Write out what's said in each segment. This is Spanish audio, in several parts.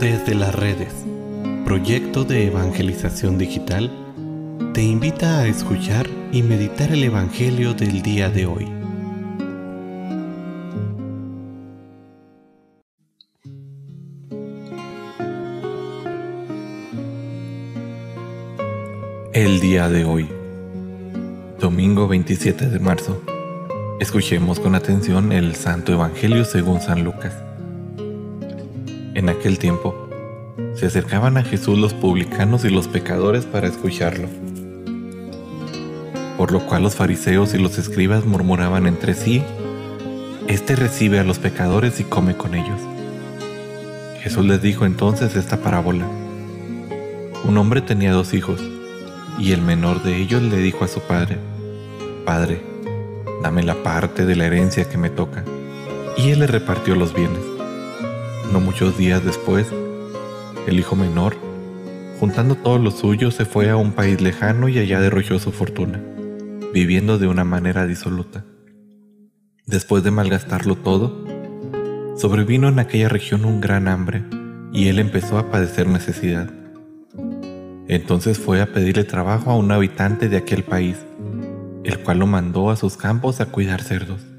Desde las redes, proyecto de evangelización digital, te invita a escuchar y meditar el Evangelio del día de hoy. El día de hoy, domingo 27 de marzo, escuchemos con atención el Santo Evangelio según San Lucas. En aquel tiempo, se acercaban a Jesús los publicanos y los pecadores para escucharlo. Por lo cual los fariseos y los escribas murmuraban entre sí, Este recibe a los pecadores y come con ellos. Jesús les dijo entonces esta parábola. Un hombre tenía dos hijos, y el menor de ellos le dijo a su padre, Padre, dame la parte de la herencia que me toca. Y él le repartió los bienes. No muchos días después, el hijo menor, juntando todo lo suyo, se fue a un país lejano y allá derrochó su fortuna, viviendo de una manera disoluta. Después de malgastarlo todo, sobrevino en aquella región un gran hambre y él empezó a padecer necesidad. Entonces fue a pedirle trabajo a un habitante de aquel país, el cual lo mandó a sus campos a cuidar cerdos.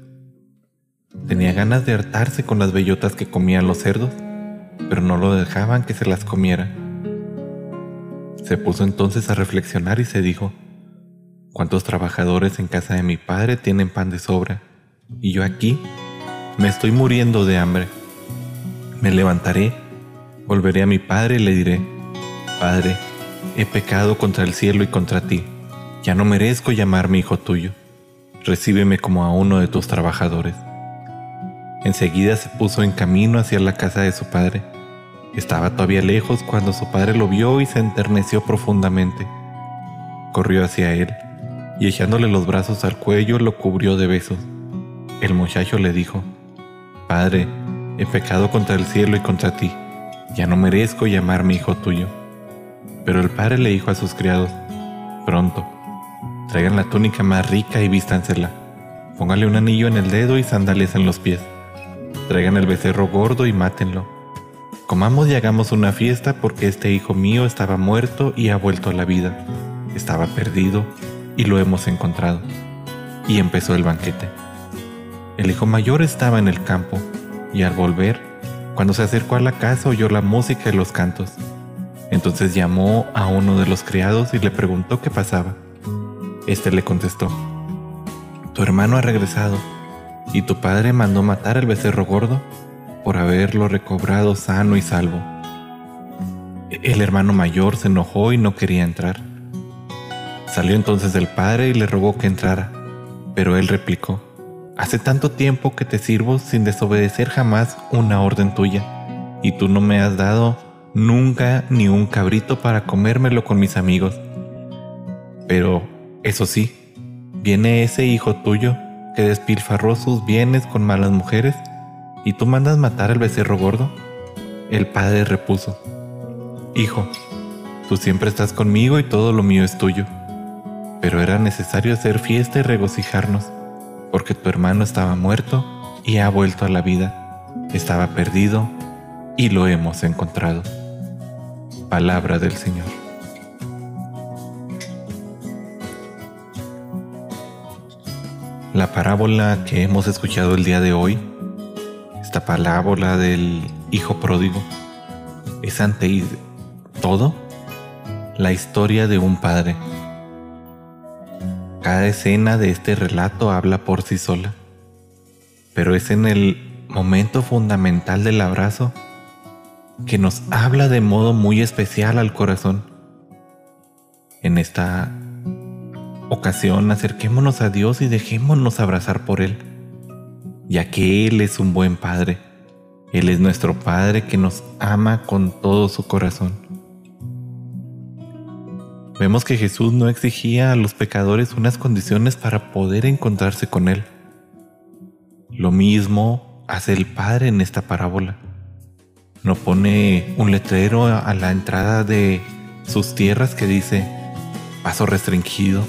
Tenía ganas de hartarse con las bellotas que comían los cerdos, pero no lo dejaban que se las comiera. Se puso entonces a reflexionar y se dijo, ¿cuántos trabajadores en casa de mi padre tienen pan de sobra? Y yo aquí me estoy muriendo de hambre. Me levantaré, volveré a mi padre y le diré, Padre, he pecado contra el cielo y contra ti, ya no merezco llamarme hijo tuyo, recíbeme como a uno de tus trabajadores. Enseguida se puso en camino hacia la casa de su padre. Estaba todavía lejos cuando su padre lo vio y se enterneció profundamente. Corrió hacia él y echándole los brazos al cuello lo cubrió de besos. El muchacho le dijo, Padre, he pecado contra el cielo y contra ti, ya no merezco llamarme hijo tuyo. Pero el padre le dijo a sus criados, Pronto, traigan la túnica más rica y vístansela, póngale un anillo en el dedo y sandalias en los pies Traigan el becerro gordo y mátenlo. Comamos y hagamos una fiesta porque este hijo mío estaba muerto y ha vuelto a la vida. Estaba perdido y lo hemos encontrado. Y empezó el banquete. El hijo mayor estaba en el campo y al volver, cuando se acercó a la casa oyó la música y los cantos. Entonces llamó a uno de los criados y le preguntó qué pasaba. Este le contestó, Tu hermano ha regresado y tu padre mandó matar al becerro gordo por haberlo recobrado sano y salvo. El hermano mayor se enojó y no quería entrar. Salió entonces el padre y le rogó que entrara, pero él replicó, Hace tanto tiempo que te sirvo sin desobedecer jamás una orden tuya, y tú no me has dado nunca ni un cabrito para comérmelo con mis amigos. Pero, eso sí, viene ese hijo tuyo que despilfarró sus bienes con malas mujeres, y tú mandas matar al becerro gordo? El padre repuso, Hijo, tú siempre estás conmigo y todo lo mío es tuyo, pero era necesario hacer fiesta y regocijarnos, porque tu hermano estaba muerto y ha vuelto a la vida, estaba perdido y lo hemos encontrado. Palabra del Señor. La parábola que hemos escuchado el día de hoy, esta parábola del Hijo Pródigo, es ante todo la historia de un padre. Cada escena de este relato habla por sí sola, pero es en el momento fundamental del abrazo que nos habla de modo muy especial al corazón. En esta ocasión acerquémonos a Dios y dejémonos abrazar por Él, ya que Él es un buen Padre. Él es nuestro Padre que nos ama con todo su corazón. Vemos que Jesús no exigía a los pecadores unas condiciones para poder encontrarse con Él. Lo mismo hace el Padre en esta parábola. No pone un letrero a la entrada de sus tierras que dice paso restringido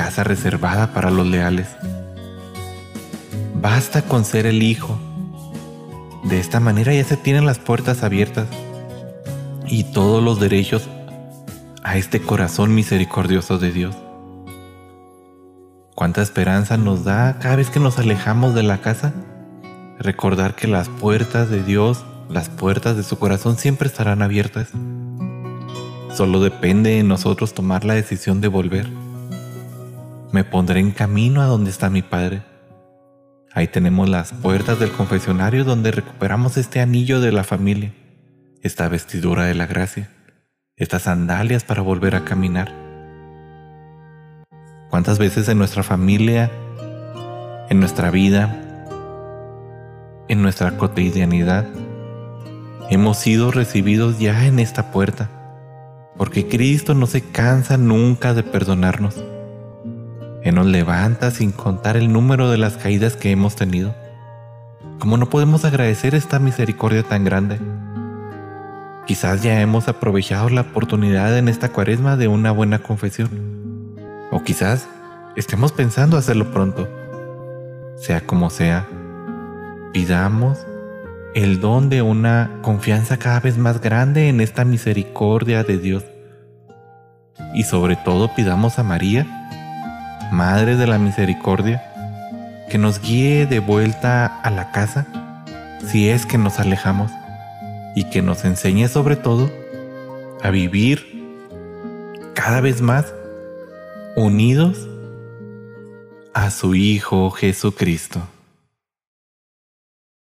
casa reservada para los leales. Basta con ser el Hijo De esta manera ya se tienen las puertas abiertas y todos los derechos a este corazón misericordioso de Dios. Cuánta esperanza nos da cada vez que nos alejamos de la casa recordar que las puertas de Dios, las puertas de su corazón siempre estarán abiertas. Solo depende de nosotros tomar la decisión de volver. Me pondré en camino a donde está mi Padre. Ahí tenemos las puertas del confesionario donde recuperamos este anillo de la familia, esta vestidura de la gracia, estas sandalias para volver a caminar. ¿Cuántas veces en nuestra familia, en nuestra vida, en nuestra cotidianidad, hemos sido recibidos ya en esta puerta, porque Cristo no se cansa nunca de perdonarnos. Él nos levanta sin contar el número de las caídas que hemos tenido. ¿Cómo no podemos agradecer esta misericordia tan grande? Quizás ya hemos aprovechado la oportunidad en esta cuaresma de una buena confesión. O quizás estemos pensando hacerlo pronto. Sea como sea, pidamos el don de una confianza cada vez más grande en esta misericordia de Dios. Y sobre todo pidamos a María, Madre de la Misericordia, que nos guíe de vuelta a la casa si es que nos alejamos y que nos enseñe sobre todo a vivir cada vez más unidos a su Hijo Jesucristo.